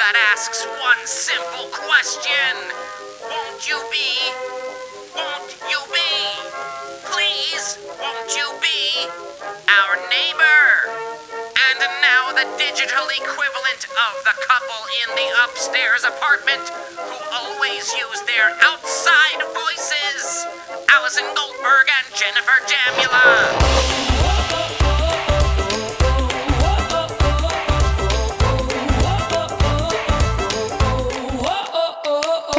that asks one simple question Won't you be? Won't you be? Please, won't you be our neighbor? And now the digital equivalent of the couple in the upstairs apartment who always use their outside voices Allison Goldberg and Jennifer Jamula.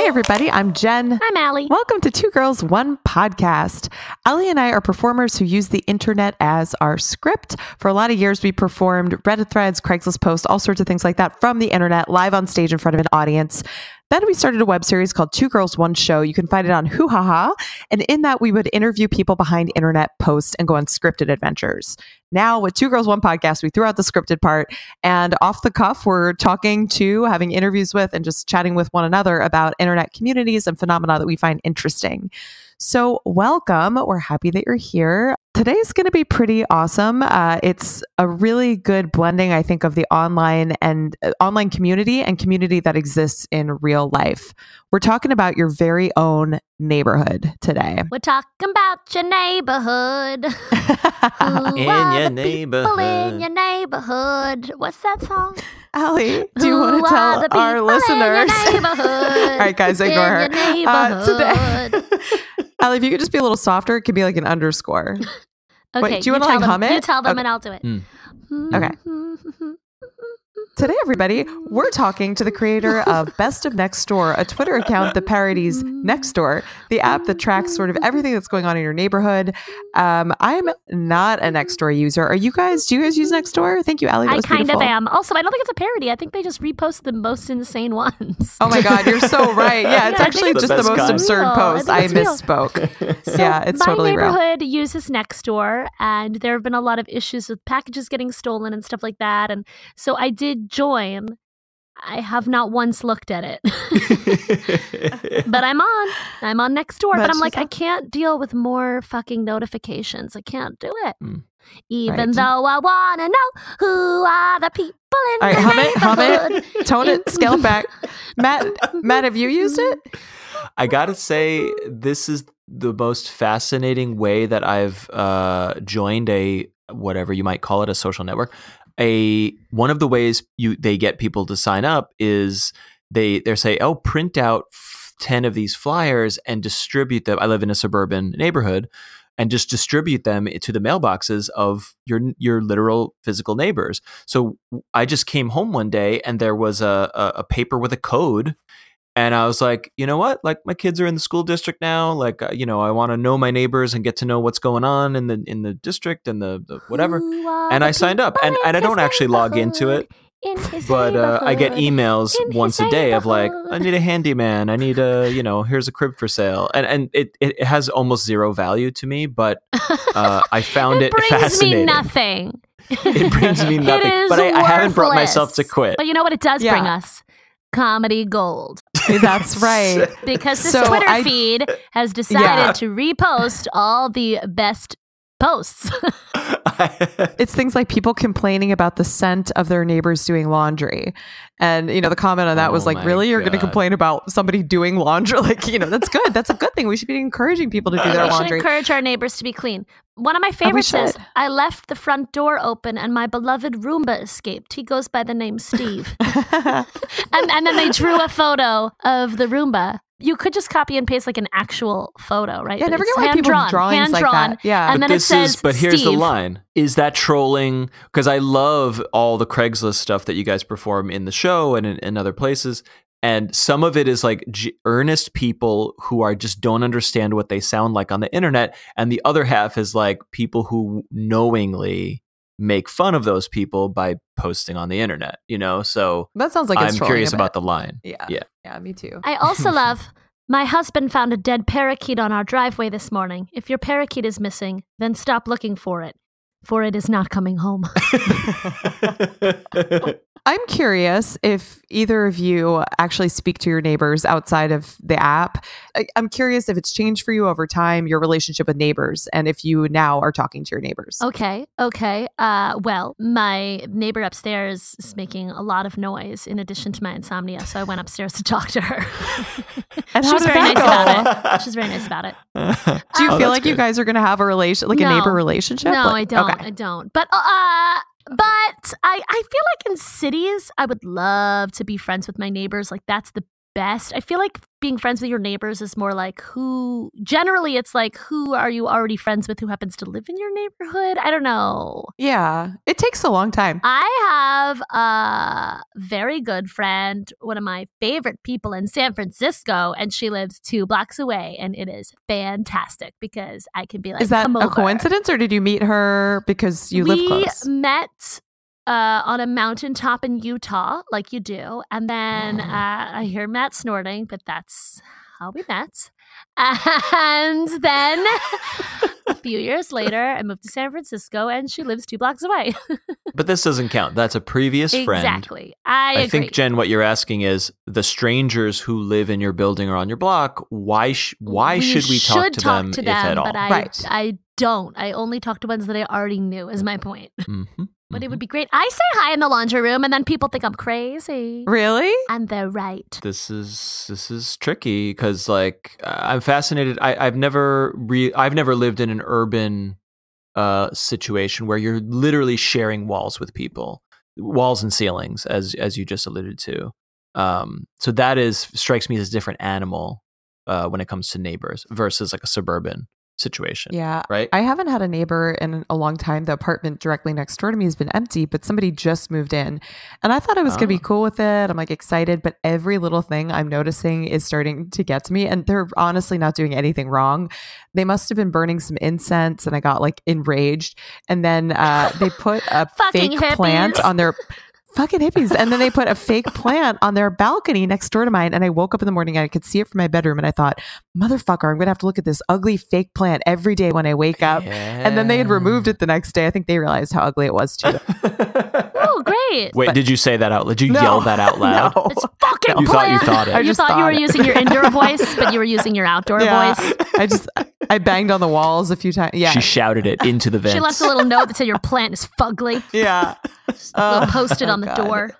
Hey, everybody, I'm Jen. I'm Allie. Welcome to Two Girls, One Podcast. Allie and I are performers who use the internet as our script. For a lot of years, we performed Reddit threads, Craigslist posts, all sorts of things like that from the internet, live on stage in front of an audience. Then we started a web series called Two Girls, One Show. You can find it on Hoo Ha Ha. And in that, we would interview people behind internet posts and go on scripted adventures. Now, with Two Girls, One Podcast, we threw out the scripted part and off the cuff, we're talking to, having interviews with, and just chatting with one another about internet communities and phenomena that we find interesting. So, welcome. We're happy that you're here. Today's going to be pretty awesome. Uh, it's a really good blending, I think, of the online and uh, online community and community that exists in real life. We're talking about your very own neighborhood today. We're talking about your neighborhood. Who In are your the people in your neighborhood? What's that song? Allie, do you Who want to tell our listeners? In your neighborhood? All right, guys, ignore her. In Uh, today, Allie, if you could just be a little softer, it could be like an underscore. okay, do you wanna, tell like, them. hum it? You tell them Okay. and I'll do it. Mm. Okay. Today, everybody, we're talking to the creator of Best of Next Door, a Twitter account that parodies Next Door, the app that tracks sort of everything that's going on in your neighborhood. Um, I'm not a Next Door user. Are you guys? Do you guys use Next Door? Thank you, Allie. I kind beautiful. of am. Also, I don't think it's a parody. I think they just repost the most insane ones. Oh my God, you're so right. Yeah, it's Yeah, actually just the the most best absurd kind. post. I I misspoke. So yeah, it's my totally real. neighborhood uses Nextdoor, and there have been a lot of issues with packages getting stolen and stuff like that. And so I did join. I have not once looked at it, but I'm on. I'm on Nextdoor, But but I'm like, she's I can't deal with more fucking notifications. I can't do it. Mm. Even Right. though I want to know who are the people in All right, the hum it, hum neighborhood. it, tone it, scale it back. Matt, Matt, have you used it? I gotta say, this is the most fascinating way that I've uh, joined a whatever you might call it a social network. A one of the ways you they get people to sign up is they they say, oh, print out f- ten of these flyers and distribute them. I live in a suburban neighborhood. And just distribute them to the mailboxes of your your literal physical neighbors. So I just came home one day and there was a, a, a paper with a code and I was like, you know what? Like my kids are in the school district now. Like, uh, you know, I want to know my neighbors and get to know what's going on in the in the district and the, the whatever. And I signed up, and, and I don't actually log into it. In but uh, I get emails in once a day of like, I need a handyman. I need a, you know, here's a crib for sale, and and it it has almost zero value to me, but uh, I found it, brings fascinating. me nothing. It brings me nothing, It is but I, I haven't brought myself to quit. But you know what? It does bring us comedy gold That's right. because this So Twitter I- feed has decided Yeah. to repost all the best posts. It's things like people complaining about the scent of their neighbors doing laundry. And, you know, the comment on that was Oh like, my really? You're going to complain about somebody doing laundry? Like, you know, that's good. That's a good thing. We should be encouraging people to do their we should laundry. encourage our neighbors to be clean. One of my favorites says, should. "I left the front door open and my beloved Roomba escaped. He goes by the name Steve." and, and then they drew a photo of the Roomba. You could just copy and paste like an actual photo, right? Yeah, I But never get why people hand-drawn, drawings like hand-drawn, that. Yeah. and but then it says, is but here's the line. Is that trolling? Because i love all the craigslist stuff that you guys perform in the show and in, in other places. And some of it is like g- earnest people who are just don't understand what they sound like on the internet. And the other half is like people who knowingly make fun of those people by posting on the internet you know? So that sounds like it's i'm curious about the line. Yeah. yeah Yeah, me too. I also love. My husband found a dead parakeet on our driveway this morning. If your parakeet is missing, then stop looking for it, for it is not coming home. I'm curious if either of you actually speak to your neighbors outside of the app. I, I'm curious if it's changed for you over time, your relationship with neighbors, and if you now are talking to your neighbors. Okay, okay. Uh, well, my neighbor upstairs is making a lot of noise in addition to my insomnia, so I went upstairs to talk to her. And she was very nice go? about it. She was very nice about it. Do you Oh, feel that's like you guys are going to have a relation, like a neighbor relationship? No, Like- I don't. Okay. I don't. But uh but I I feel like in cities I would love to be friends with my neighbors. Like that's the best. I feel like being friends with your neighbors is more like who generally it's like who are you already friends with who happens to live in your neighborhood? I don't know. Yeah, it takes a long time. I have a very good friend, one of my favorite people in San Francisco, and she lives two blocks away, and it is fantastic because I can be like, Is that "Come a over." coincidence, or did you meet her because you we live close? We met uh, on a mountaintop in Utah, like you do, and then Oh. uh, I hear Matt snorting, but that's how we met. And then a few years later, I moved to San Francisco, and she lives two blocks away. But this doesn't count. That's a previous friend. exactly. I, I agree. think Jen, what you're asking is the strangers who live in your building or on your block. Why? Sh- why should we talk should to talk them, to if at all? But I, Right. I don't. I only talk to ones that I already knew. Is my point. Mhm, But it mhm. would be great. I say hi in the laundry room, and then people think I'm crazy, Really? and they're right. This is this is tricky because like I'm fascinated. I, I've never re- I've never lived in an urban uh, situation where you're literally sharing walls with people, walls and ceilings, as as you just alluded to. Um, so that is strikes me as a different animal uh, when it comes to neighbors versus like a suburban situation. Yeah. Right. I haven't had a neighbor in a long time. The apartment directly next door to me has been empty, but somebody just moved in. And I thought I was going to be cool with it. I'm like excited, but every little thing I'm noticing is starting to get to me. And they're honestly not doing anything wrong. They must have been burning some incense and I got like enraged. And then uh, they put a Fucking fake plant on their. Fucking hippies. And then they put a fake plant on their balcony next door to mine. And I woke up in the morning and I could see it from my bedroom. And I thought, motherfucker, I'm going to have to look at this ugly fake plant every day when I wake up. And then they had removed it the next day. I think they realized how ugly it was too. Oh, great! Wait, But- did you say that out? Loud? Did you No. yell that out loud? No. It's fucking You thought you thought it. I You just thought you were it. using your indoor voice, but you were using your outdoor Yeah. voice. I just I banged on the walls a few times. Yeah. She shouted it into the vents. She left a little note that said your plant is fugly. yeah. Just a little Oh, posted on the God. door.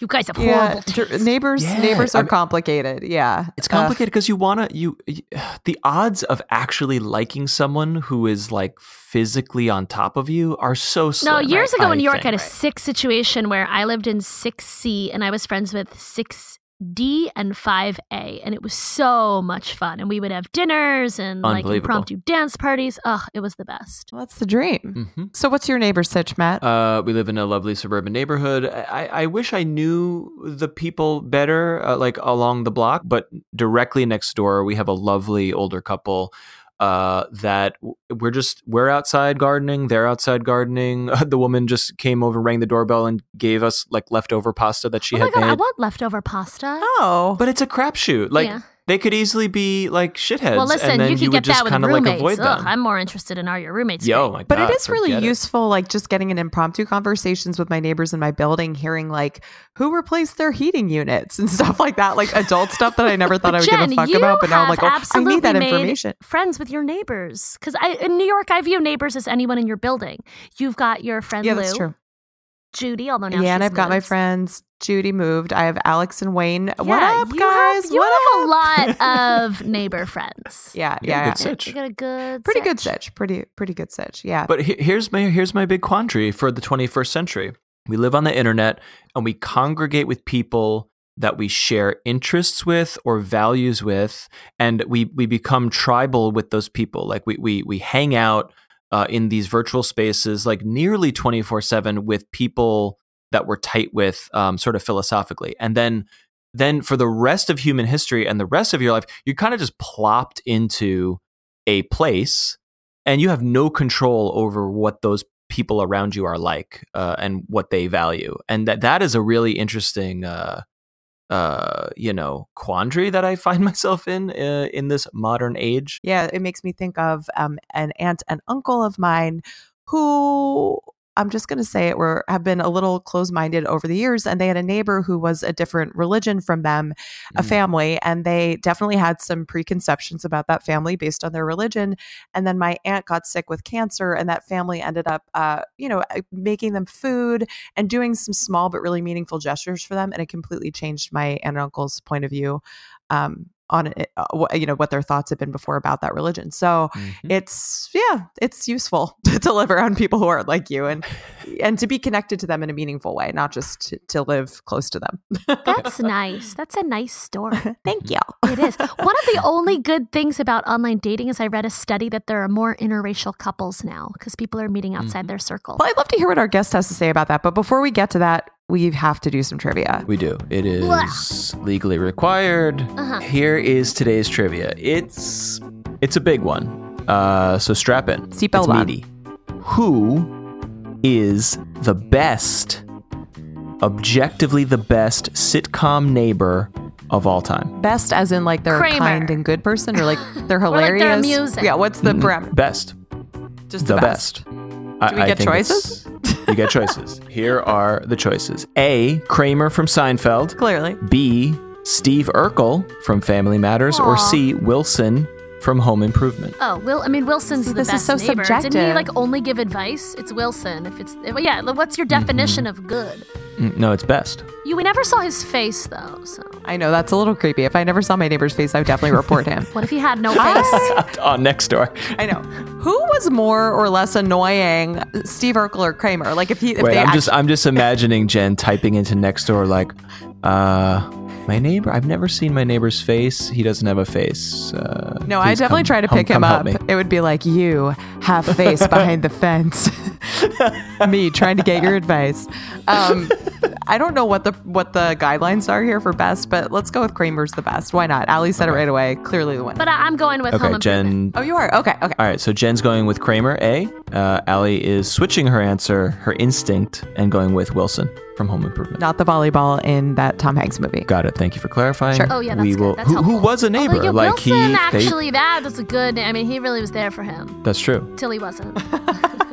You guys have Yeah. horrible dr- taste. neighbors Yeah, neighbors are I mean- complicated. Yeah. It's Uh, complicated because you want to you, y the odds of actually liking someone who is like physically on top of you are so slim. No, years I- ago in New York, I had a think. six situation where I lived in 6C and I was friends with 6D and 5A. And it was so much fun. And we would have dinners and like impromptu dance parties. Ugh, it was the best. well, that's the dream. Mhm. So what's your neighbor sitch, Matt? Uh, we live in a lovely suburban neighborhood. I, I wish I knew the people better, uh, like along the block, but directly next door, we have a lovely older couple uh, that we're just we're outside gardening. They're outside gardening. the woman just came over, rang the doorbell, and gave us like leftover pasta that she oh my had God, I want leftover pasta. oh. But it's a crapshoot. Like Yeah. They could easily be like shitheads, well, listen, and then you can would get just that with kind of like roommates. avoid Ugh. I'm more interested in are your roommates. Yo, great? my but it is really forget it. useful, like just getting in impromptu conversations with my neighbors in my building, hearing like who replaced their heating units and stuff like that, like adult stuff that I never thought I would Jen, give a fuck about. But now I'm like, oh, I need that absolutely made information. Friends with your neighbors, because I in New York, I view neighbors as anyone in your building. You've got your friend Yeah, Lou, that's true. Judy, although now yeah, and I've got my friends. Judy moved. I have Alex and Wayne. what Yeah, up, you guys? Have, you what have up? a lot of neighbor friends. yeah, You got a yeah, good yeah. sitch. You got a good, pretty good sitch. sitch. Pretty, pretty good sitch. Yeah. But he- here's my here's my big quandary for the 21st century. We live on the internet and we congregate with people that we share interests with or values with, and we we become tribal with those people. Like we we we hang out uh, in these virtual spaces like nearly 24 seven with people that we're tight with, um, sort of philosophically, and then then for the rest of human history and the rest of your life, you're kind of just plopped into a place and you have no control over what those people around you are like uh, and what they value. And that that is a really interesting uh, uh, you know quandary that i find myself in uh, in this modern age. Yeah, it makes me think of um, an aunt and uncle of mine who I'm just going to say it, were have been a little close minded over the years. And they had a neighbor who was a different religion from them, a Mm. family, and they definitely had some preconceptions about that family based on their religion. And then my aunt got sick with cancer, and that family ended up, uh, you know, making them food and doing some small but really meaningful gestures for them. And it completely changed my aunt and uncle's point of view. Um, on it, uh, you know what their thoughts had been before about that religion. So Mhm. it's yeah, it's useful to deliver on people who aren't like you and and to be connected to them in a meaningful way, not just to, to live close to them. That's nice. That's a nice story. Thank you. It is. One of the only good things about online dating is I read a study that there are more interracial couples now because people are meeting outside their circle. Well, I'd love to hear what our guest has to say about that. But before we get to that, we have to do some trivia. We do. It is legally required. Uh-huh. Here is today's trivia. It's it's a big one. Uh, so strap in. Seatbelt on. meaty. Who is the best, objectively the best sitcom neighbor of all time? Best as in like they're a Kramer. kind and good person or like they're Or like hilarious. they're amusing. Yeah, what's the Mm, parameter? Best. Just The, the, best. Do we get choices? You get choices. Here are the choices. A. Kramer from Seinfeld. Clearly. B. Steve Urkel from Family Matters, or Aw. C. Wilson from Home Improvement. Oh, Will. I mean, Wilson's See, the this is so neighbor. Didn't he like only give advice? It's Wilson. If it's well, yeah. What's your Mm-hmm. definition of good? Mm, No, it's best. You we never saw his face though. So I know that's a little creepy. If I never saw my neighbor's face, I would definitely report him. what if he had no face? On next door. I know. Who was more or less annoying, Steve Urkel or Kramer? Like if he if Wait, they I'm just I'm just imagining Jen typing into next door like, uh, my neighbor. I've never seen my neighbor's face. He doesn't have a face. Uh, No, I definitely come- try to come- pick him come help up. It would be like you have face behind the fence. Me trying to get your advice. Um, I don't know what the what the guidelines are here for best, but let's go with Kramer's the best. Why not? Allie said it right away. Clearly the winner. But I, I'm going with Okay, Home Jen. oh, you are okay. Okay. All right, so Jen's going with Kramer. A. Uh, Allie is switching her answer, her instinct, and going with Wilson from Home Improvement. Not the volleyball in that Tom Hanks movie. Got it. Thank you for clarifying. Sure. Oh yeah, that's we good. will. That's who, who was a neighbor? Although, yeah, like Wilson, he. they- actually, that was a good. I mean, he really was there for him that's true. till he wasn't.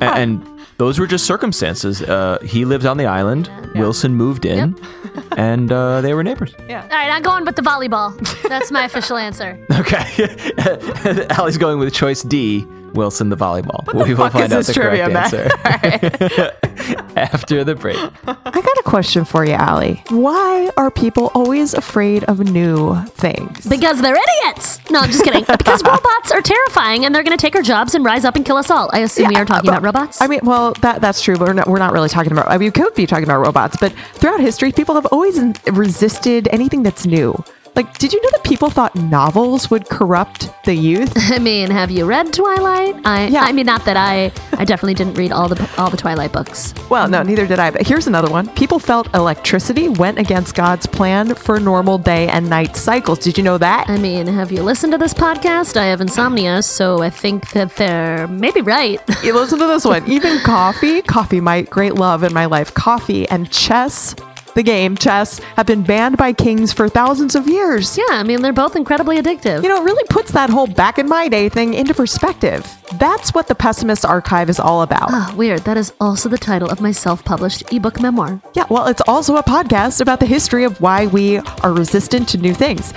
A- and those were just circumstances. Uh, he lived on the island. Yeah. Wilson moved in, and uh, they were neighbors. Yeah. All right, I'm going with the volleyball. That's my official answer. Okay. Allie's going with choice D. Wilson the volleyball. What the we will fuck find is out this the trivia, correct Matt? answer after the break. I got a question for you, Allie. Why are people always afraid of new things? Because they're idiots. No, I'm just kidding. because robots are terrifying and they're going to take our jobs and rise up and kill us all. I assume we are talking about robots. I mean, well, that that's true, but we're not, we're not really talking about. I mean, we could be talking about robots, but throughout history, people have always resisted anything that's new. Like, did you know that people thought novels would corrupt the youth? I mean, have you read Twilight? I, Yeah. I mean, not that I, I definitely didn't read all the all the Twilight books. Well, no, neither did I. But here's another one. People felt electricity went against God's plan for normal day and night cycles. Did you know that? I mean, have you listened to this podcast? I have insomnia, so I think that they're maybe right. You listen to this one. Even coffee, coffee, my great love in my life, coffee and chess, the game chess, have been banned by kings for thousands of years. yeah, I mean, they're both incredibly addictive. You know, it really puts that whole back in my day thing into perspective. That's what the Pessimist Archive is all about. Ah, weird. That is also the title of my self-published ebook memoir. Yeah, well, it's also a podcast about the history of why we are resistant to new things.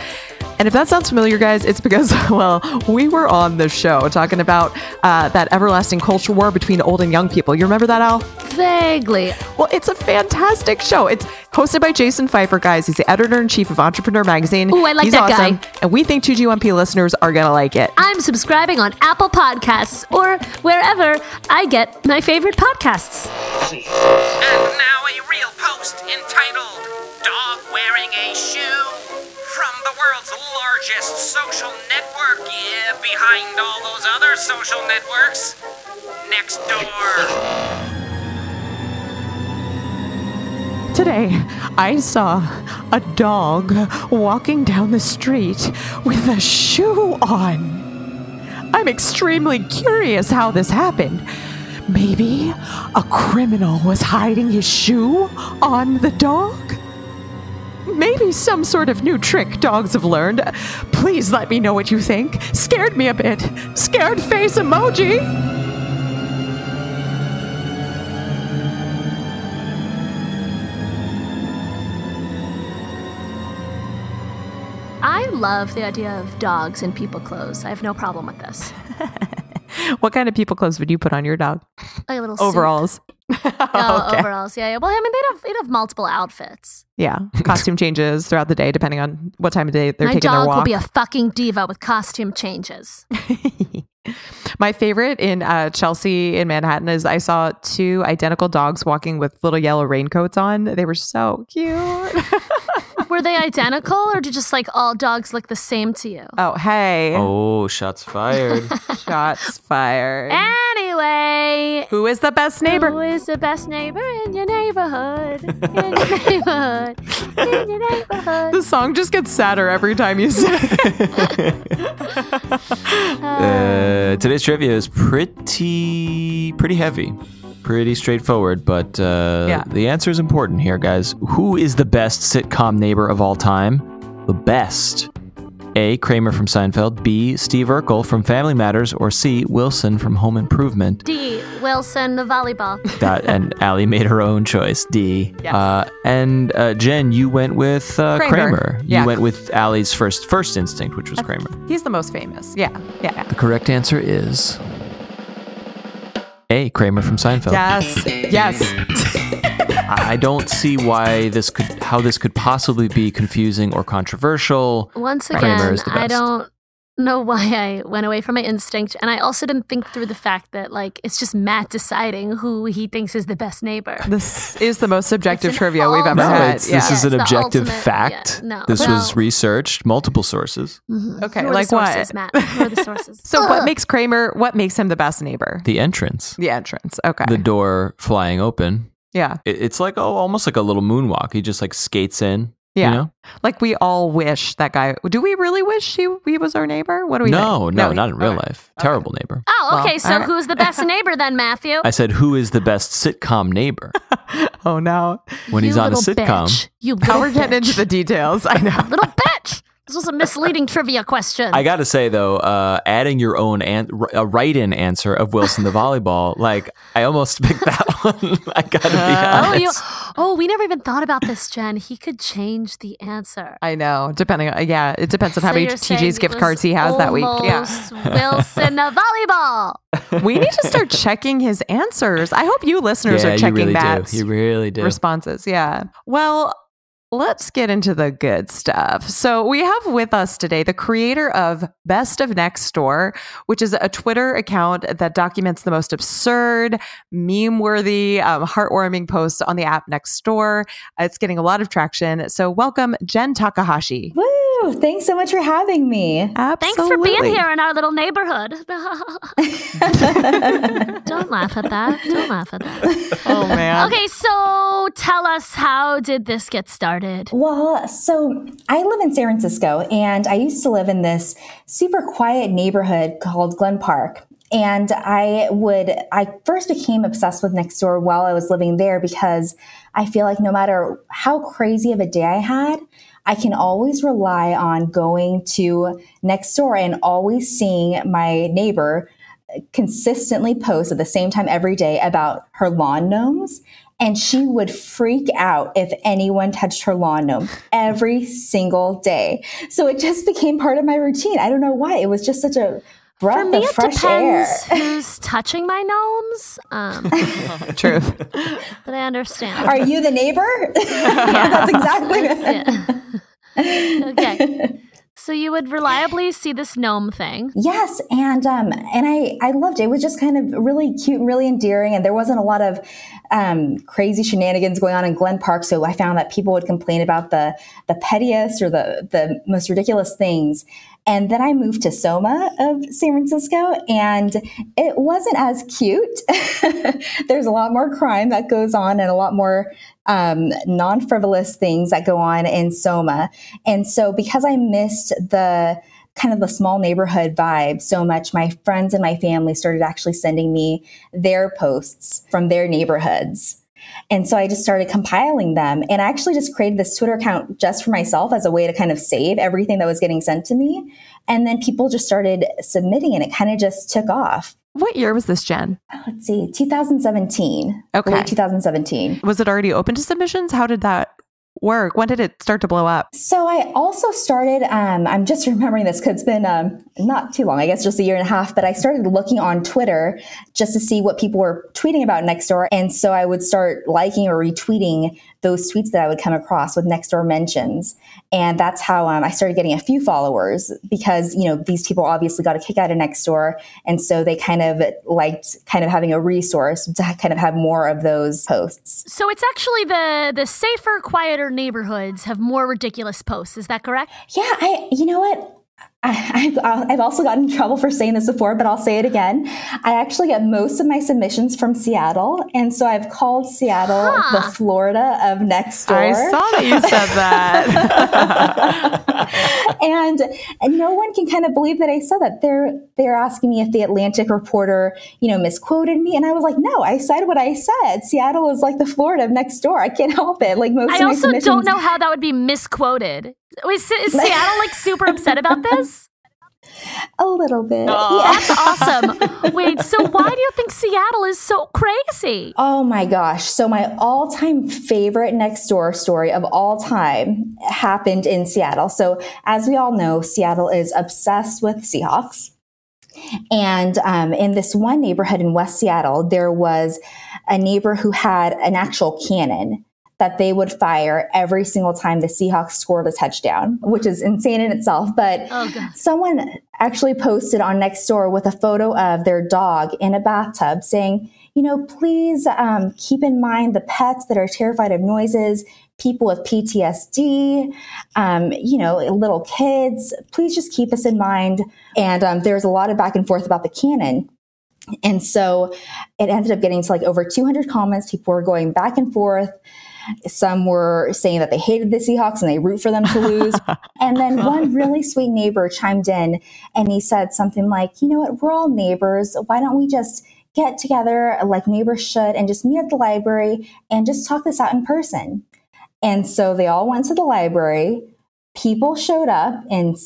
And if that sounds familiar, guys, it's because, well, we were on the show talking about uh, that everlasting culture war between old and young people. You remember that, Al? Vaguely. Well, it's a fantastic show. It's hosted by Jason Feifer, guys. He's the editor in chief of Entrepreneur Magazine. Oh, I like He's that guy. awesome. And we think 2GUMP listeners are going to like it. I'm subscribing on Apple Podcasts or wherever I get my favorite podcasts. And now a real post entitled Dog Wearing a Shoe from the world's largest social network. Yeah, behind all those other social networks. Next door. Today, I saw a dog walking down the street with a shoe on. I'm extremely curious how this happened. Maybe a criminal was hiding his shoe on the dog? Maybe some sort of new trick dogs have learned. Please let me know what you think. Scared me a bit. Scared face emoji! I love the idea of dogs in people clothes. I have no problem with this. what kind of people clothes would you put on your dog? Like a little. Overalls. Oh, okay. overalls. Yeah, yeah. Well, I mean, they'd have, they'd have multiple outfits. Yeah. Costume changes throughout the day, depending on what time of day they're My taking their dog walk. will be a fucking diva with costume changes. My favorite in uh, Chelsea in Manhattan is I saw two identical dogs walking with little yellow raincoats on. They were so cute. Were they identical, or did just like all dogs look the same to you? oh, hey. Oh, shots fired. Shots fired. Anyway, Who is the best neighbor? Who is the best neighbor in your neighborhood? In your neighborhood. In your neighborhood. The song just gets sadder every time you say it. uh, today's trivia is pretty pretty heavy, pretty straightforward, but uh, Yeah. the answer is important here, guys. Who is the best sitcom neighbor of all time? The best. A. Kramer from Seinfeld. B. Steve Urkel from Family Matters. Or C. Wilson from Home Improvement. D. Wilson, the volleyball. That and Allie made her own choice. D. Yes. Uh, and uh, Jen, you went with uh, Kramer. Kramer. Yeah. You went with Allie's first first instinct, which was Kramer. He's the most famous. Yeah. Yeah. yeah. The correct answer is A. Kramer from Seinfeld. Yes. Yes. I I don't see why this could, how this could possibly be confusing or controversial. Once Kramer again, is the I don't know why I went away from my instinct. And I also didn't think through the fact that, like, it's just Matt deciding who he thinks is the best neighbor. This is the most subjective It's an trivia we've ever No, had. yeah. this is Yeah, an objective ultimate- fact. yeah, no. this was Well- researched, multiple sources. Mhm. Okay, Who are like the what? Matt? Who are the sources? So what makes Kramer? What makes him the best neighbor? The entrance, The entrance. Okay. the door flying open. yeah. It, it's like oh, almost like a little moonwalk. He just like skates in. Yeah. You know? Like we all wish that guy. Do we really wish he he was our neighbor? What do we? No, think? no, he- not in real okay. life. Terrible neighbor. Oh, Well, okay. so alright. who's the best neighbor then, Matthew? I said, who is the best sitcom neighbor Oh no. when he's on a sitcom? Bitch. You oh, Now little we're getting into the details. I know. little bitch. This was a misleading trivia question. I got to say though, uh, adding your own an- a write-in answer of Wilson the volleyball, like I almost picked that one. I gotta be Uh, oh, you, honest. oh, we never even thought about this, Jen. He could change the answer. I know. Depending on yeah, it depends on how many you're TJ's gift cards he has that week. Yeah. Wilson the volleyball. we need to start checking his answers. I hope you listeners yeah, are you checking really Matt's. You really do. responses. Yeah. Well, let's get into the good stuff. So, we have with us today the creator of Best of Next Door, which is a Twitter account that documents the most absurd, meme worthy, um, heartwarming posts on the app Next Door. It's getting a lot of traction. So, welcome, Jen Takahashi. Woo! Thanks so much for having me. Absolutely. Thanks for being here in our little neighborhood. Don't laugh at that. Don't laugh at that. Oh, man. Okay, so tell us how did this get started? Well, so I live in San Francisco and I used to live in this super quiet neighborhood called Glen Park. And I would, I first became obsessed with Nextdoor while I was living there because I feel like no matter how crazy of a day I had, I can always rely on going to next door and always seeing my neighbor consistently post at the same time every day about her lawn gnomes. And she would freak out if anyone touched her lawn gnome every single day. So it just became part of my routine. I don't know why. It was just such a breath For me, of it fresh air. depends who's touching my gnomes. Um, Truth. but I understand. Are you the neighbor? That's exactly Yeah. okay. So you would reliably see this gnome thing. Yes, and um, and I I loved it. It was just kind of really cute and really endearing, and there wasn't a lot of um, crazy shenanigans going on in Glen Park. So I found that people would complain about the the pettiest or the the most ridiculous things. And then I moved to Soma of San Francisco, and it wasn't as cute. There's a lot more crime that goes on, and a lot more um, non frivolous things that go on in Soma. And so, because I missed the kind of the small neighborhood vibe so much, my friends and my family started actually sending me their posts from their neighborhoods. And so I just started compiling them. And I actually just created this Twitter account just for myself as a way to kind of save everything that was getting sent to me. And then people just started submitting and it kind of just took off. What year was this, Jen? Oh, let's see, 2017. Okay. Late 2017. Was it already open to submissions? How did that work? When did it start to blow up? So I also started, um, I'm just remembering this because it's been um, not too long, I guess just a year and a half, but I started looking on Twitter just to see what people were tweeting about Nextdoor. And so I would start liking or retweeting those tweets that I would come across with Nextdoor mentions. And that's how um, I started getting a few followers because, you know, these people obviously got a kick out of Nextdoor. And so they kind of liked kind of having a resource to kind of have more of those posts. So it's actually the, the safer, quieter neighborhoods have more ridiculous posts. Is that correct? Yeah. I, you know what? I, have also gotten in trouble for saying this before, but I'll say it again. I actually get most of my submissions from Seattle, and so I've called Seattle huh. the Florida of next door. I saw that you said that, and, and no one can kind of believe that I said that. They're they're asking me if the Atlantic reporter, you know, misquoted me, and I was like, no, I said what I said. Seattle is like the Florida of next door. I can't help it. Like most. I also don't know how that would be misquoted. Is, is Seattle like super upset about this? A little bit. Oh. Yeah. That's awesome. Wait, so why do you think Seattle is so crazy? Oh my gosh. So, my all time favorite next door story of all time happened in Seattle. So, as we all know, Seattle is obsessed with Seahawks. And um, in this one neighborhood in West Seattle, there was a neighbor who had an actual cannon that they would fire every single time the Seahawks scored a touchdown, which is insane in itself. But oh, someone actually posted on Nextdoor with a photo of their dog in a bathtub saying, you know, please um, keep in mind the pets that are terrified of noises, people with PTSD, um, you know, little kids. Please just keep us in mind. And um, there's a lot of back and forth about the cannon. And so it ended up getting to like over 200 comments. People were going back and forth. Some were saying that they hated the Seahawks and they root for them to lose. and then one really sweet neighbor chimed in and he said something like, you know what, we're all neighbors. Why don't we just get together like neighbors should and just meet at the library and just talk this out in person? And so they all went to the library. People showed up and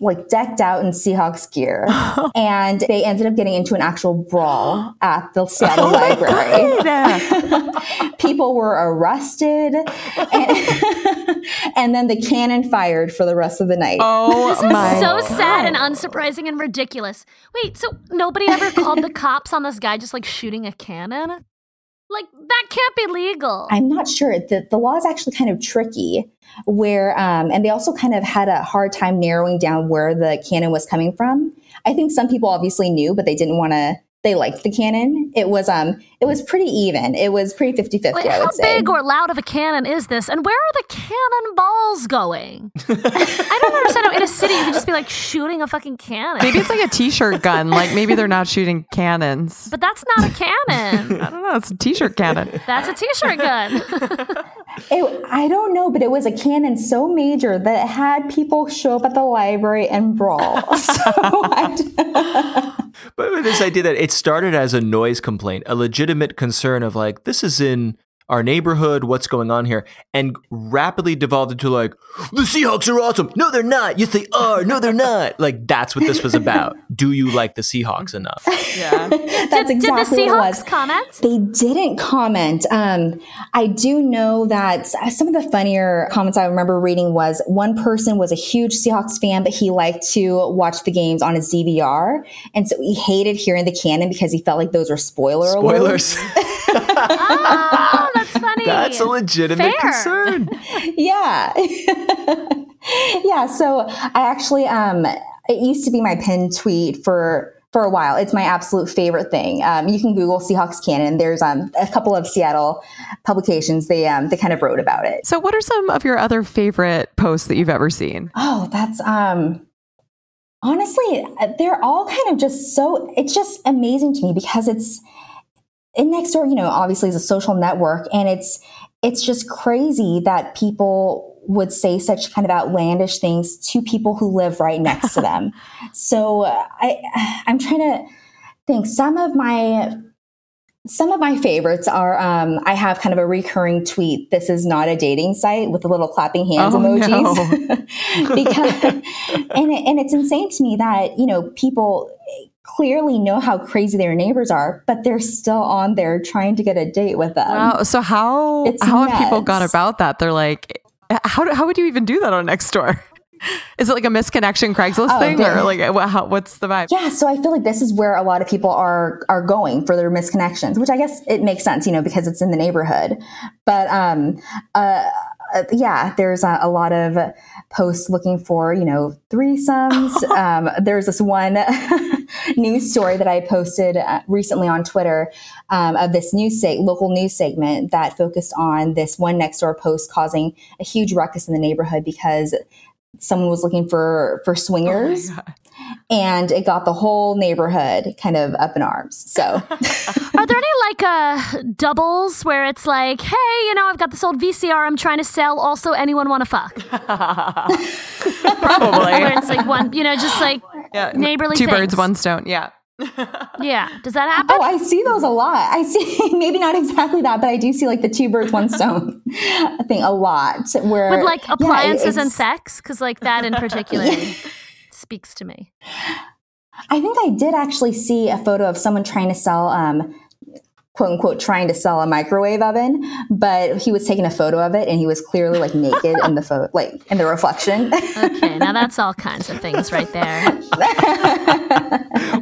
like decked out in Seahawks gear, oh. and they ended up getting into an actual brawl at the oh Seattle oh Library. People were arrested, and, and, then the cannon fired for the rest of the night. Oh this my! Is so God. sad and unsurprising and ridiculous. Wait, so nobody ever called the cops on this guy just like shooting a cannon? Like that can't be legal. I'm not sure. The, the law is actually kind of tricky where, um, and they also kind of had a hard time narrowing down where the cannon was coming from. I think some people obviously knew, but they didn't want to they liked the cannon. It was um it was pretty even. It was pretty 50-50, Wait, I would say. How big or loud of a cannon is this? And where are the cannonballs going? I don't understand how in a city you can just be like shooting a fucking cannon. Maybe it's like a t-shirt gun. Like maybe they're not shooting cannons. But that's not a cannon. I don't know. It's a t-shirt cannon. That's a t-shirt gun. it, I don't know, but it was a cannon so major that it had people show up at the library and brawl. So but this idea that it started as a noise complaint, a legitimate concern of like, this is in our neighborhood, what's going on here, and rapidly devolved into like, the Seahawks are awesome. No, they're not. Yes, they are. No, they're not. Like that's what this was about. Do you like the Seahawks enough? Yeah, that's did, exactly did the Seahawks what it was. comment? They didn't comment. Um, I do know that some of the funnier comments I remember reading was one person was a huge Seahawks fan, but he liked to watch the games on his DVR, and so he hated hearing the cannon because he felt like those were spoiler spoilers. oh, that's funny. That's a legitimate Fair. concern. yeah. yeah. So I actually, um, it used to be my pinned tweet for for a while. It's my absolute favorite thing. Um, you can Google Seahawks cannon. There's um, a couple of Seattle publications. They um, they kind of wrote about it. So, what are some of your other favorite posts that you've ever seen? Oh, that's um, honestly, they're all kind of just so. It's just amazing to me because it's and Nextdoor, you know, obviously is a social network, and it's it's just crazy that people would say such kind of outlandish things to people who live right next to them. So I I'm trying to think. Some of my some of my favorites are um, I have kind of a recurring tweet. This is not a dating site with the little clapping hands oh, emojis. No. because and, it, and it's insane to me that, you know, people clearly know how crazy their neighbors are, but they're still on there trying to get a date with them. Wow. So how It's how have people gone nuts. about that? They're like, how how would you even do that on Nextdoor? Is it like a misconnection Craigslist Oh, thing, or like what, how, what's the vibe? Yeah, so I feel like this is where a lot of people are are going for their misconnections, which I guess it makes sense, you know, because it's in the neighborhood. But um, uh, uh, yeah, there's a, a lot of posts looking for you know threesomes. um, there's this one news story that I posted uh, recently on Twitter um, of this news local news segment that focused on this one next door post causing a huge ruckus in the neighborhood because someone was looking for for swingers and it got the whole neighborhood kind of up in arms. So Are there any like uh doubles where it's like, hey, you know, I've got this old VCR I'm trying to sell. Also, anyone want to fuck? Probably. Where it's like one, you know, just like yeah. neighborly Two birds, one stone. Yeah. Yeah. Does that happen? oh, I see those a lot. I see maybe not exactly that, but I do see like the two birds one stone thing a lot. Where With like yeah, appliances and sex? Because like that in particular speaks to me. I think I did actually see a photo of someone trying to sell, um, quote unquote, trying to sell a microwave oven, but he was taking a photo of it and he was clearly like naked in the photo, like in the reflection. Okay, now that's all kinds of things right there.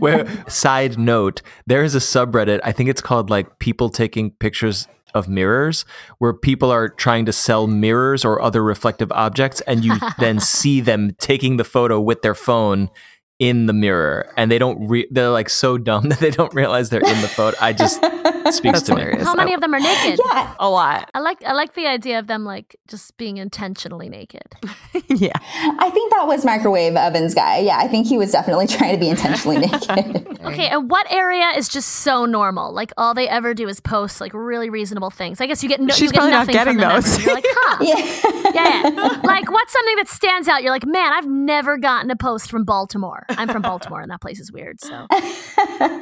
Where side note, there is a subreddit. I think it's called like people taking pictures of mirrors, where people are trying to sell mirrors or other reflective objects, and you then see them taking the photo with their phone in the mirror, and they don't. Re- they're like so dumb that they don't realize they're in the photo. I just speaks That's to me. hilarious. How many of them are naked? yeah, A lot. I like I like the idea of them like just being intentionally naked. yeah. I think that was microwave ovens guy. Yeah, I think he was definitely trying to be intentionally naked. Okay, and what area is just so normal? Like all they ever do is post like really reasonable things. I guess you get no, She's you get probably not getting from those. You're like, huh? yeah. yeah, yeah. Like what's something that stands out? You're like, man, I've never gotten a post from Baltimore. I'm from Baltimore, and that place is weird. So I,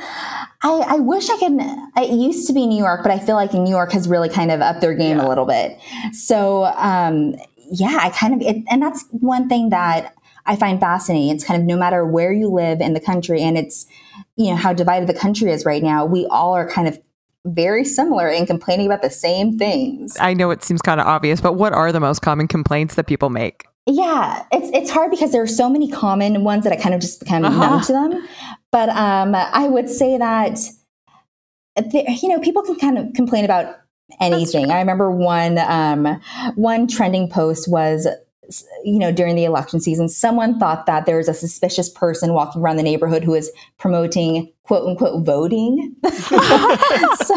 I wish I could. It used to be New York, but I feel like New York has really kind of upped their game a little bit. So, um, yeah, I kind of, it, and that's one thing that I find fascinating. It's kind of no matter where you live in the country, and it's, you know, how divided the country is right now, we all are kind of very similar in complaining about the same things. I know it seems kind of obvious, but what are the most common complaints that people make? Yeah, it's it's hard because there are so many common ones that I kind of just become Uh-huh. numb to them. But um, I would say that there, you know people can kind of complain about anything. I remember one um, one trending post was you know during the election season someone thought that there was a suspicious person walking around the neighborhood who was promoting quote unquote voting so,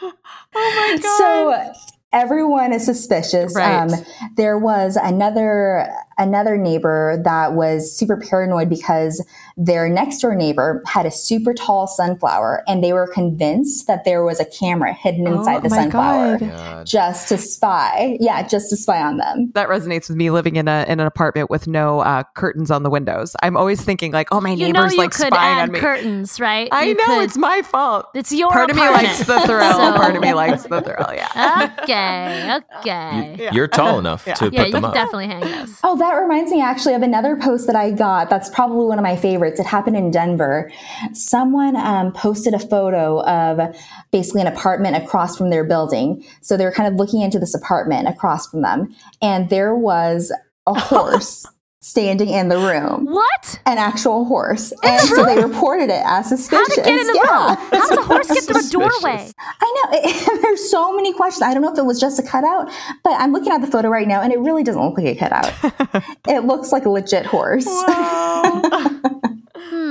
Oh my god so everyone is suspicious. Right. Um, there was another another neighbor that was super paranoid because their next door neighbor had a super tall sunflower, and they were convinced that there was a camera hidden inside Oh the sunflower God. just to spy. Yeah, just to spy on them. That resonates with me living in a in an apartment with no uh, curtains on the windows. I'm always thinking like, oh, my you know neighbor's you like could spying add on me. curtains, right? I You know could- it's my fault. it's your Part of me likes the thrill. So- Part of me likes the thrill. Yeah. okay, okay. You, You're tall enough Yeah. to yeah, put you them could up. definitely hang those. Oh, that reminds me actually of another post that I got. That's probably one of my favorites. It happened in Denver. Someone um, posted a photo of basically an apartment across from their building. So they were kind of looking into this apartment across from them, and there was a horse standing in the room. What? An actual horse. And so they reported it as suspicious. How suspicious. did it get in the yeah. room? How does a horse get through a doorway? I know. It, there's so many questions. I don't know if it was just a cutout, but I'm looking at the photo right now and it really doesn't look like a cutout. it looks like a legit horse.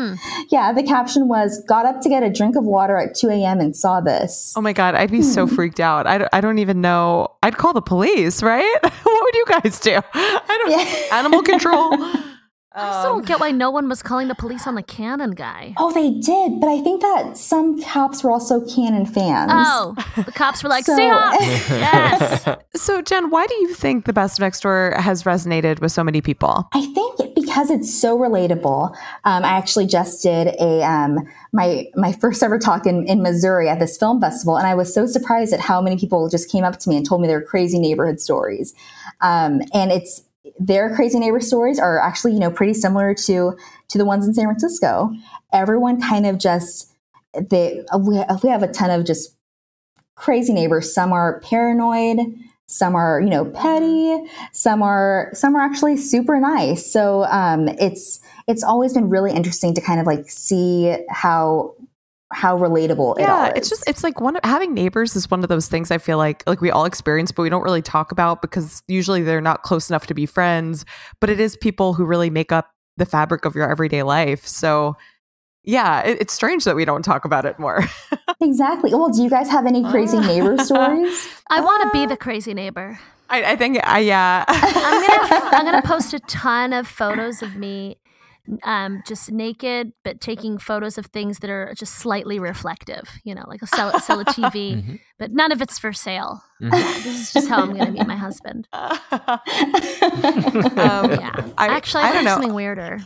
Hmm. Yeah, the caption was got up to get a drink of water at 2 a.m. and saw this. Oh my god, I'd be so freaked out. I don't, I don't even know. I'd call the police, right? what would you guys do? I don't. Yeah. Animal control. I still don't get why no one was calling the police on the cannon guy. Oh, they did, but I think that some cops were also Cannon fans. Oh, the cops were like, So- Seahawks! yes. So, Jen, why do you think the best next door has resonated with so many people? I think because it's so relatable. Um, I actually just did a um, my my first ever talk in, in Missouri at this film festival, and I was so surprised at how many people just came up to me and told me their crazy neighborhood stories. Um, and it's their crazy neighbor stories are actually, you know, pretty similar to to the ones in San Francisco. Everyone kind of just they we, we have a ton of just crazy neighbors. Some are paranoid, some are you know petty, some are some are actually super nice. So um, it's it's always been really interesting to kind of like see how how relatable it all yeah is. it's just it's like one of, having neighbors is one of those things i feel like like we all experience but we don't really talk about because usually they're not close enough to be friends but it is people who really make up the fabric of your everyday life so yeah it, it's strange that we don't talk about it more exactly. Well, do you guys have any crazy neighbor stories? I want to be uh, the crazy neighbor. I, I think i yeah I'm gonna I'm gonna post a ton of photos of me, um, just naked, but taking photos of things that are just slightly reflective. You know, like a sell, sell a TV, Mhm. but none of it's for sale. Mhm. This is just how I'm gonna meet my husband. um, Yeah, I- actually, I I, don't know. something weirder.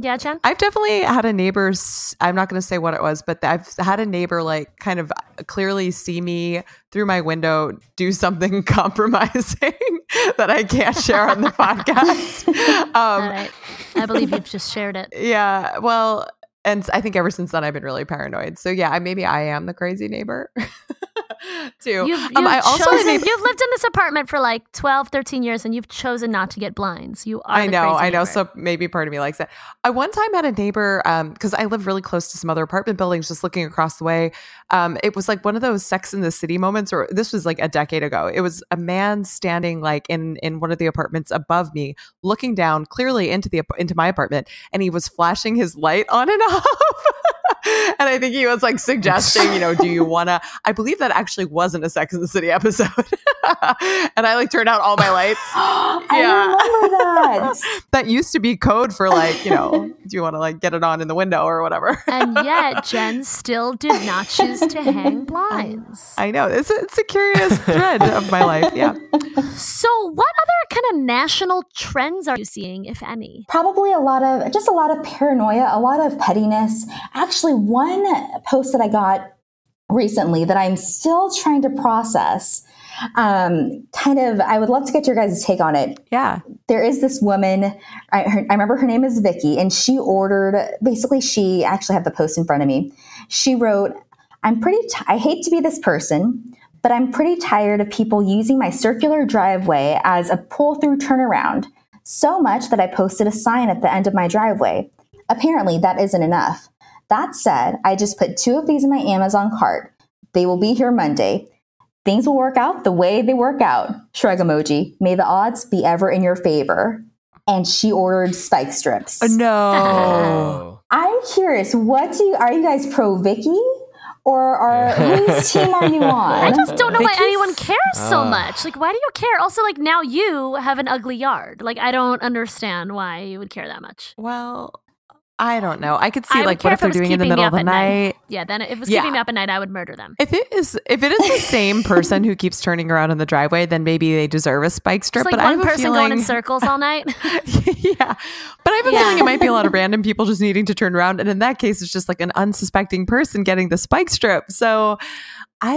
Yeah, Jen. I've definitely had a neighbor. I'm not going to say what it was, but I've had a neighbor like kind of clearly see me through my window do something compromising that I can't share on the podcast. All Um, right, I believe you've just shared it. yeah, well, and I think ever since then I've been really paranoid. So yeah, maybe I am the crazy neighbor too. You've, um, you've I also chosen, you've lived in this apartment for like 12, 13 years, and you've chosen not to get blinds. You are. I the know, I know. neighbor. So maybe part of me likes it. I one time had a neighbor because I live really close to some other apartment buildings, just looking across the way. Um, it was like one of those Sex in the City moments, or this was like a decade ago. It was a man standing like in in one of the apartments above me, looking down clearly into the into my apartment, and he was flashing his light on and off off. and I think he was like suggesting, you know, do you want to? I believe that actually wasn't a Sex in the City episode, and I like turned out all my lights. I Yeah. remember that. that used to be code for like you know do you want to like get it on in the window or whatever And yet, Jen still did not choose to hang blinds. i know it's a, it's a curious thread of my life yeah So, what other kind of national trends are you seeing, if any? Probably a lot of just a lot of paranoia, a lot of pettiness. Actually, one post that I got recently that I'm still trying to process. Um, kind of, I would love to get your guys' take on it. yeah there is this woman I, her, I remember her name is vicky and she ordered basically she actually have the post in front of me she wrote i'm pretty t- i hate to be this person but i'm pretty tired of people using my circular driveway as a pull through turnaround so much that i posted a sign at the end of my driveway apparently that isn't enough that said i just put two of these in my amazon cart they will be here monday Things will work out the way they work out. Shrug emoji. May the odds be ever in your favor. And she ordered spike strips. Uh, no Oh. I'm curious, what do you, are you guys pro Vicky? Or are whose team are you on? I just don't know why anyone cares so Ah. much. Like, why do you care? Also, like, now you have an ugly yard. Like, I don't understand why you would care that much. well i don't know i could see I like what if if they're doing in the middle of the night. night Yeah, then if it was Yeah. keeping me up at night, I would murder them. if it is if it is the same person who keeps turning around in the driveway then maybe they deserve a spike strip like but i one have a person feeling going in circles all night. yeah. But I have a Yeah. feeling it might be a lot of random people just needing to turn around. And in that case, it's just like an unsuspecting person getting the spike strip. So I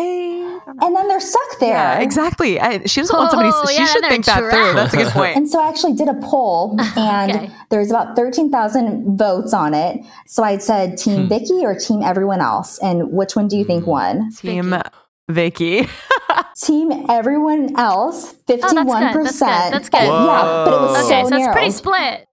don't know. And then they're stuck there. Yeah, exactly. I, she doesn't want somebody, Oh, she yeah, should they're think that through. That's a good point. And so I actually did a poll and Okay. there's about 13,000 votes on it. So I said team hmm. Vicky or team everyone else. And which one do you think hmm. won? Team Vicky. Team everyone else, 51%. Oh, that's good. That's good. That's good. yeah, but it was Whoa. so okay, so narrow. it's pretty split.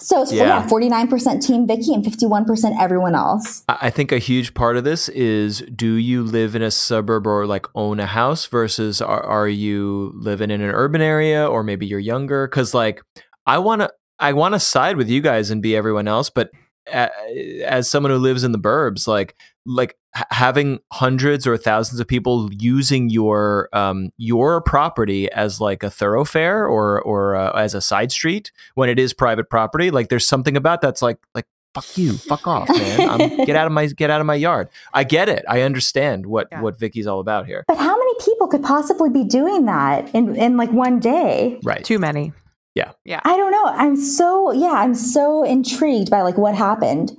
So it's Yeah. yeah. 49% team Vicky and 51% everyone else. I think a huge part of this is do you live in a suburb or like own a house versus are, are you living in an urban area or maybe you're younger? Because like I want to I want to side with you guys and be everyone else, but a- as someone who lives in the burbs, like like having hundreds or thousands of people using your um your property as like a thoroughfare or or uh, as a side street when it is private property, like there's something about that's like like fuck you, fuck off, man. I'm, get out of my get out of my yard. I get it. I understand what Yeah. what Vicky's all about here. But how many people could possibly be doing that in, in like one day? Right. Too many. Yeah yeah i don't know. I'm so yeah, I'm so intrigued by like what happened.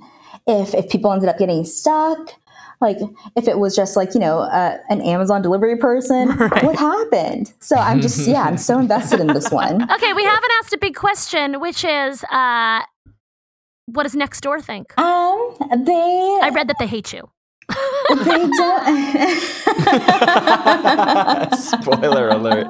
If if people ended up getting stuck like if it was just like you know uh, an Amazon delivery person, what happened? So I'm just yeah, I'm so invested in this one. Okay, we haven't asked a big question, which is, uh, what does Nextdoor think? Um, they I read that they hate you. they don't. Spoiler alert.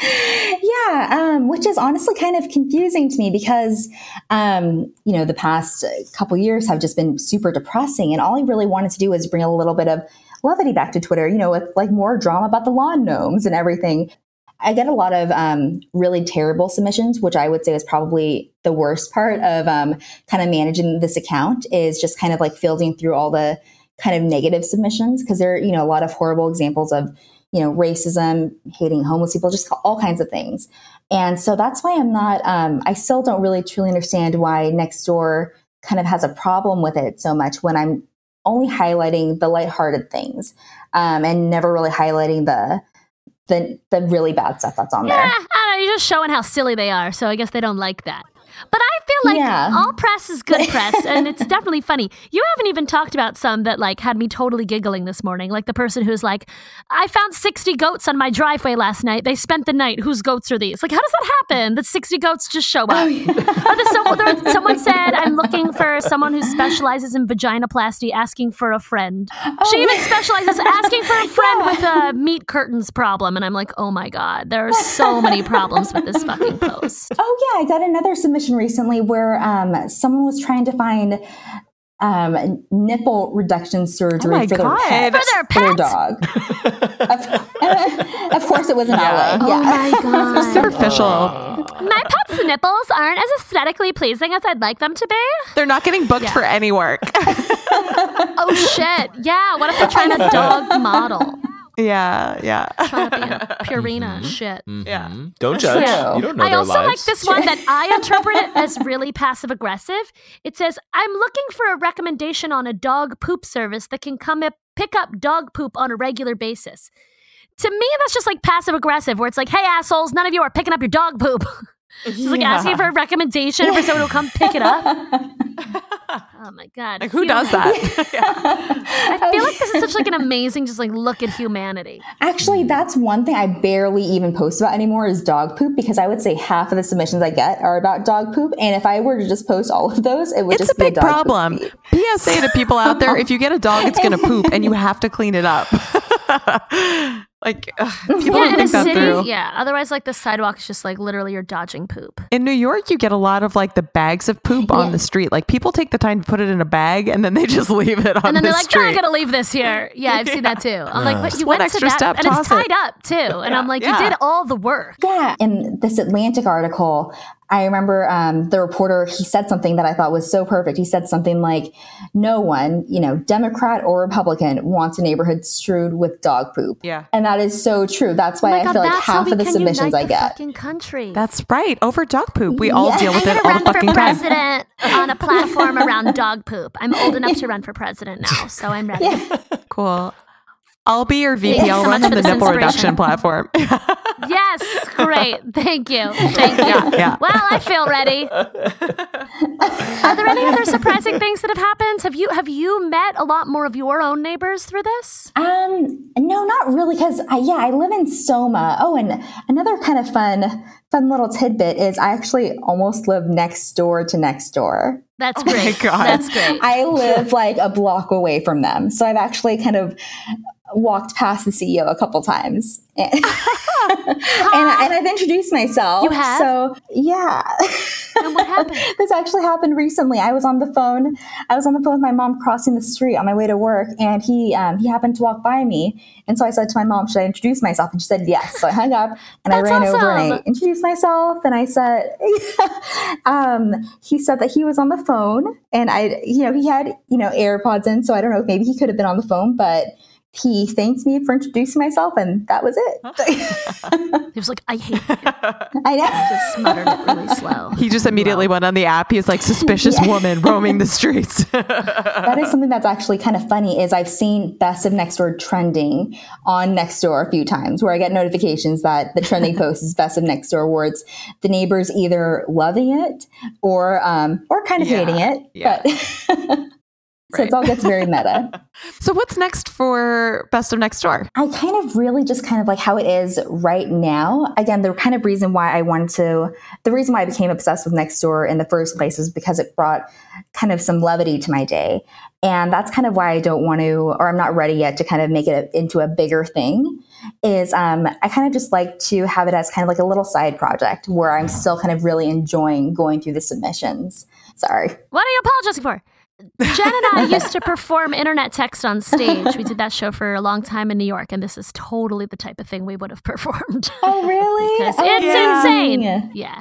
Yeah, um, which is honestly kind of confusing to me because, um, you know, the past couple years have just been super depressing, and all I really wanted to do was bring a little bit of levity back to Twitter. You know, with like more drama about the lawn gnomes and everything. I get a lot of um, really terrible submissions, which I would say is probably the worst part of um, kind of managing this account is just kind of like fielding through all the kind of negative submissions because there are you know a lot of horrible examples of you know racism, hating homeless people, just all kinds of things. And so that's why I'm not. Um, I still don't really truly understand why Nextdoor kind of has a problem with it so much when I'm only highlighting the lighthearted things um, and never really highlighting the the the really bad stuff that's on Yeah, there. I don't know. You're just showing how silly they are, so I guess they don't like that. But I feel like Yeah. all press is good press, and it's definitely funny. You haven't even talked about some that like had me totally giggling this morning, like the person who's like, "I found 60 goats on my driveway last night. They spent the night. Whose goats are these?" Like, how does that happen? That 60 goats just show up. Oh, or the, some, someone said, "I'm looking for someone who specializes in vaginoplasty, asking for a friend." She oh, even specializes asking for a friend with a meat curtains problem, and I'm like, "Oh my god, there are so many problems with this fucking post." Oh yeah, I got another submission recently where um, someone was trying to find um, nipple reduction surgery Oh my for their pet, For their for their dog. of, of course, it was in LA. Oh my god. Superficial. My pet's nipples aren't as aesthetically pleasing as I'd like them to be. They're not getting booked Yeah. for any work. Oh shit. Yeah. What if they're trying to dog model? Yeah, yeah. Trying to be a Purina shit. Yeah. Mhm. Don't judge. true. You don't know I their also lives. like this one that I interpret it as really passive aggressive. It says, I'm looking for a recommendation on a dog poop service that can come up, pick up dog poop on a regular basis. To me, that's just like passive aggressive, where it's like, hey, assholes, none of you are picking up your dog poop. She's like asking for a recommendation for someone to come pick it up. Oh my god! Like who Human- does that? I feel like this is such like an amazing, just like look at humanity. Actually, that's one thing I barely even post about anymore is dog poop because I would say half of the submissions I get are about dog poop, and if I were to just post all of those, it would It's just a be big a dog problem. Poop feed. PSA to people out there: if you get a dog, it's gonna poop, and you have to clean it up. like ugh, people Yeah, don't in a that city, through. yeah. Otherwise, like the sidewalk is just like literally you're dodging poop. In New York, you get a lot of like the bags of poop on the street. Like people take the time to put it in a bag and then they just leave it on and then the they're like, "No, street. I'm gonna leave this here." Yeah, I've seen that too. I'm like, "But you one went to extra that, step, and it's tied it." up too." And I'm like, Yeah. "You did all the work." Yeah, in this Atlantic article, I remember um, the reporter, he said something that I thought was so perfect. He said something like, No one, you know, Democrat or Republican, wants a neighborhood strewed with dog poop. Yeah. And that is so true. That's why Oh my I feel like half of the submissions I the get. Fucking country. That's right. Over dog poop, we all Yeah. deal with I'm it gonna all the run for fucking time. president on a platform around dog poop. I'm old enough to run for president now, so I'm ready. Cool. I'll be your VP. I'll so run on the nipple reduction platform. Yes, great. Thank you. Thank you. yeah. Well, I feel ready. Are there any other surprising things that have happened? Have you have you met a lot more of your own neighbors through this? Um, no, not really, because I, yeah, I live in Soma. Oh, and another kind of fun, fun little tidbit is I actually almost live next door to Nextdoor. That's my great. God. That's great. I live like a block away from them. So I've actually kind of walked past the CEO a couple times. And, and, I- and I've introduced myself. You have? So, yeah. And what happened? this actually happened recently. I was on the phone. I was on the phone with my mom crossing the street on my way to work, and he um, he happened to walk by me. And so I said to my mom, "Should I introduce myself?" And she said yes. So I hung up and I ran over and I introduced myself. And I said, um, he said that he was on the phone, and I, you know, he had you know AirPods in, so I don't know, maybe he could have been on the phone, but. He thanked me for introducing myself, and that was it. He was like, I hate you. I know. He Just muttered it really slow. he just immediately went on the app. He's like suspicious woman roaming the streets. that is something that's actually kind of funny is I've seen best of Nextdoor trending on Nextdoor a few times where I get notifications that the trending post is best of next Nextdoor awards. The neighbors either loving it or um, or kind of Yeah, hating it. yeah. But So it all gets very meta. So what's next for Best of Nextdoor? I kind of really just kind of like how it is right now. Again, the kind of reason why I wanted to, the reason why I became obsessed with Nextdoor in the first place is because it brought kind of some levity to my day. And that's kind of why I don't want to, or I'm not ready yet to kind of make it into a bigger thing. Is um, I kind of just like to have it as kind of like a little side project where I'm still kind of really enjoying going through the submissions. Sorry. What are you apologizing for? Jen and I used to perform internet text on stage. We did that show for a long time in New York, and this is totally the type of thing we would have performed. Oh, really? Because Oh, it's yeah. insane. Yeah.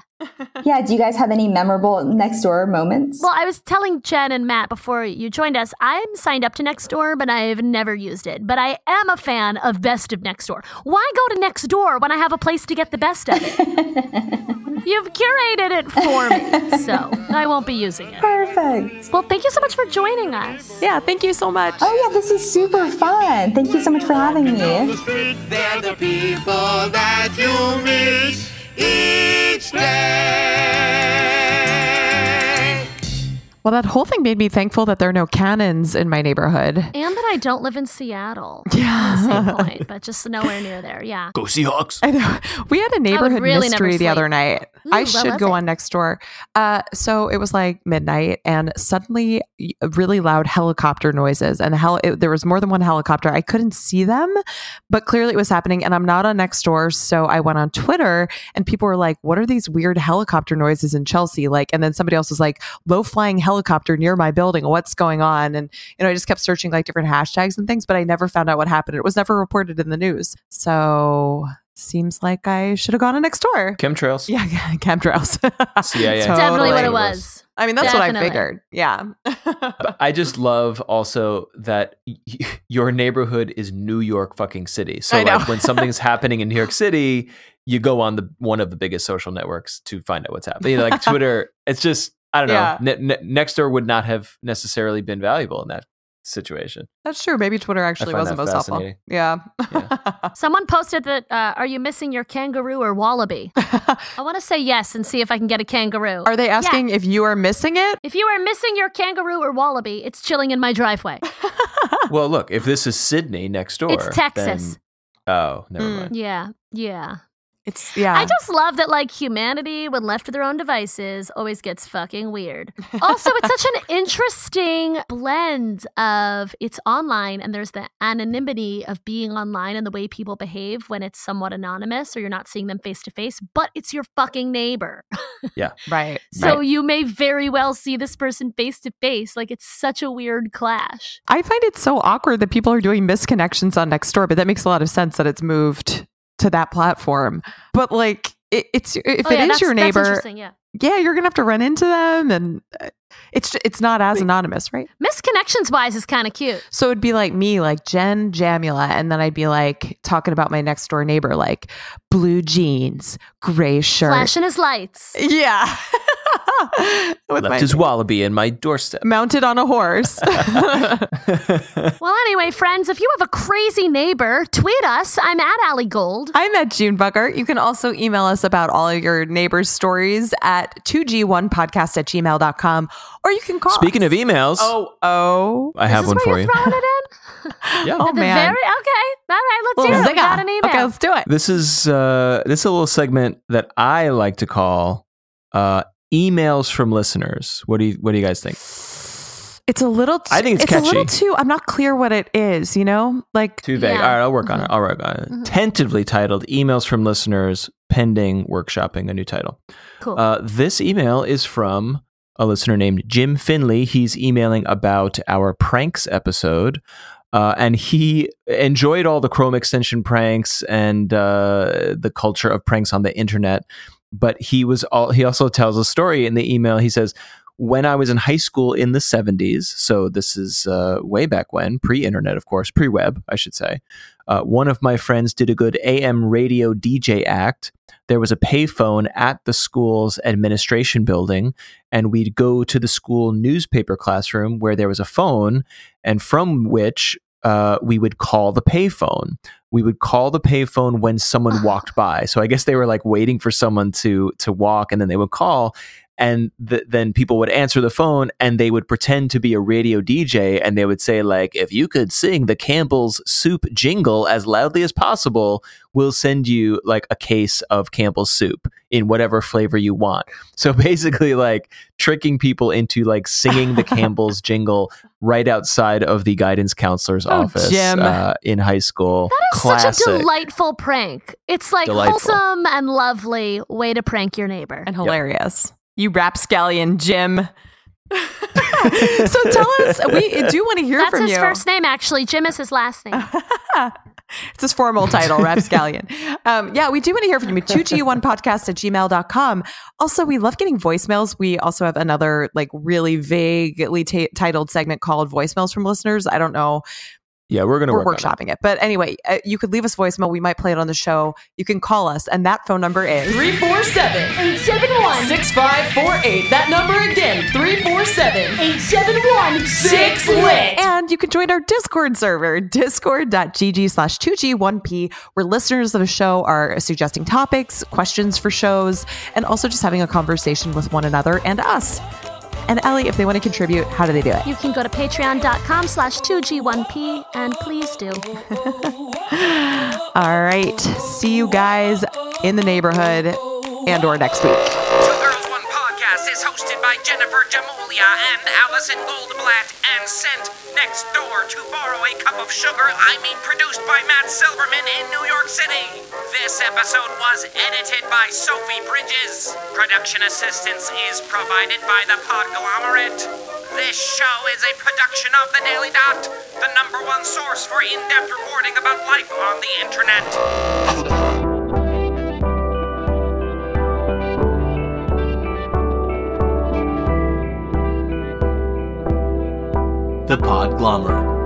Yeah. Do you guys have any memorable Nextdoor moments? Well, I was telling Jen and Matt before you joined us, I'm signed up to Nextdoor, but I've never used it. But I am a fan of Best of Nextdoor. Why go to Nextdoor when I have a place to get the best of it? You've curated it for me, so I won't be using it. Perfect. Well, thank you so much for joining us. Yeah, thank you so much. Oh, yeah. This is super fun. Thank you so much for having me. They're the people that you meet each day. Well, that whole thing made me thankful that there are no cannons in my neighborhood. And that I don't live in Seattle. Yeah. Same point, but just nowhere near there. Yeah. Go Seahawks. I know. We had a neighborhood really mystery the other night. Ooh, I should go it? on Nextdoor. Uh, so it was like midnight, and suddenly really loud helicopter noises, and hell, it, there was more than one helicopter. I couldn't see them, but clearly it was happening. And I'm not on Nextdoor, so I went on Twitter, and people were like, "What are these weird helicopter noises in Chelsea?" Like, and then somebody else was like, "Low flying helicopter near my building. What's going on?" And you know, I just kept searching like different hashtags and things, but I never found out what happened. It was never reported in the news. So seems like I should have gone on Nextdoor. Chemtrails. Yeah, chemtrails. CIA. Totally. Definitely what it It was. was. I mean, that's what I figured. Yeah. I just love also that y- your neighborhood is New York fucking city. So I know. like when something's happening in New York City, you go on the one of the biggest social networks to find out what's happening. You know, like Twitter. It's just I don't know. Yeah. Ne- ne- Nextdoor would not have necessarily been valuable in that situation. that's true. Maybe Twitter actually wasn't that most helpful. fascinating. Yeah. Someone posted that, uh, are you missing your kangaroo or wallaby? I want to say yes and see if I can get a kangaroo. Are they asking if you are missing it? if you are missing your kangaroo or wallaby, it's chilling in my driveway. well, look, if this is Sydney next door, It's Texas. then- oh, never Mm. mind. Yeah, yeah. It's yeah. I just love that, like, humanity, when left to their own devices, always gets fucking weird. also, it's such an interesting blend of it's online and there's the anonymity of being online and the way people behave when it's somewhat anonymous or you're not seeing them face to face, but it's your fucking neighbor. Yeah. right. So right. you may very well see this person face to face. Like, it's such a weird clash. I find it so awkward that people are doing misconnections on Nextdoor, but that makes a lot of sense that it's moved to that platform. But like, it, it's if Oh, it is yeah, that's- your that's neighbor, interesting, yeah. yeah, you're gonna have to run into them, and uh, it's it's not as anonymous, right? Misconnections wise is kind of cute. So it'd be like me, like Jen Jamula, and then I'd be like talking about my next door neighbor, like blue jeans, gray shirt. Flashing his lights. Yeah. With Left my- his wallaby in my doorstep. mounted on a horse. Well, anyway, friends, if you have a crazy neighbor, tweet us. I'm at Allie Gold. I'm at June Bugger. You can also email us about all of your neighbors' stories at 2g1podcast at gmail.com or you can call Speaking us. of emails, Oh, oh. I have one for you're throwing it in? Yeah. Oh, man. very okay. All right, let's Little hear it. We got an email. Okay, let's do it. This is uh, this is a little segment that I like to call uh, emails from listeners. What do you What do you guys think? It's a little. T- I think it's a little catchy. too. I'm not clear what it is. You know, like Too vague. Yeah. All right, I'll work on it. I'll work on it. Mhm. Tentatively titled "Emails from Listeners," pending workshopping a new title. Cool. Uh, this email is from a listener named Jim Finley. He's emailing about our pranks episode. Uh, and he enjoyed all the Chrome extension pranks and uh, the culture of pranks on the internet. But he was all, he also tells a story in the email. He says, "When I was in high school in the '70s, so this is uh, way back when, pre-internet, of course, pre-web, I should say. Uh, one of my friends did a good AM radio DJ act. There was a payphone at the school's administration building, and we'd go to the school newspaper classroom where there was a phone, and from which uh, we would call the payphone. We would call the payphone when someone walked by. So I guess they were like waiting for someone to to walk, and then they would call. And th- then people would answer the phone and they would pretend to be a radio DJ and they would say like if you could sing the Campbell's soup jingle as loudly as possible we'll send you like a case of Campbell's soup in whatever flavor you want so basically like tricking people into like singing the Campbell's jingle right outside of the guidance counselor's Oh, office Jim. uh, in high school That is classic such a delightful prank. It's like Delightful. wholesome and lovely way to prank your neighbor. and hilarious. You rapscallion, Jim. so tell us, we do want to hear That's from you. That's his first name, actually. Jim is his last name. it's his formal title, Rapscallion. Um, yeah, we do want to hear from you. 2G1podcast at gmail.com. Also, we love getting voicemails. We also have another like really vaguely ta titled segment called voicemails from listeners. I don't know. Yeah we're gonna We're work on it. workshopping it. But anyway, uh, you could leave us voicemail. We might play it on the show. You can call us, and that phone number is 347 871 6548. That number again 347 871 6 lit. And you can join our Discord server, discord.gg slash 2G1P, where listeners of the show are suggesting topics, questions for shows, and also just having a conversation with one another and us. And Allie, if they want to contribute, how do they do it? You can go to patreon.com slash 2G1P and please do. All right. See you guys in the neighborhood and or next week. Two Girls One Podcast is hosted by Jennifer Jamula and Allison Goldblatt and sent next door to borrow a cup of sugar. I mean, produced by Matt Silverman in New York City. This episode was edited by Sophie Bridges. Production assistance is provided by the Podglomerate. This show is a production of The Daily Dot, the number one source for in depth reporting about life on the internet. The Podglomerate.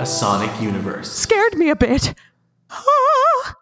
A Sonic Universe. Scared me a bit. Ah!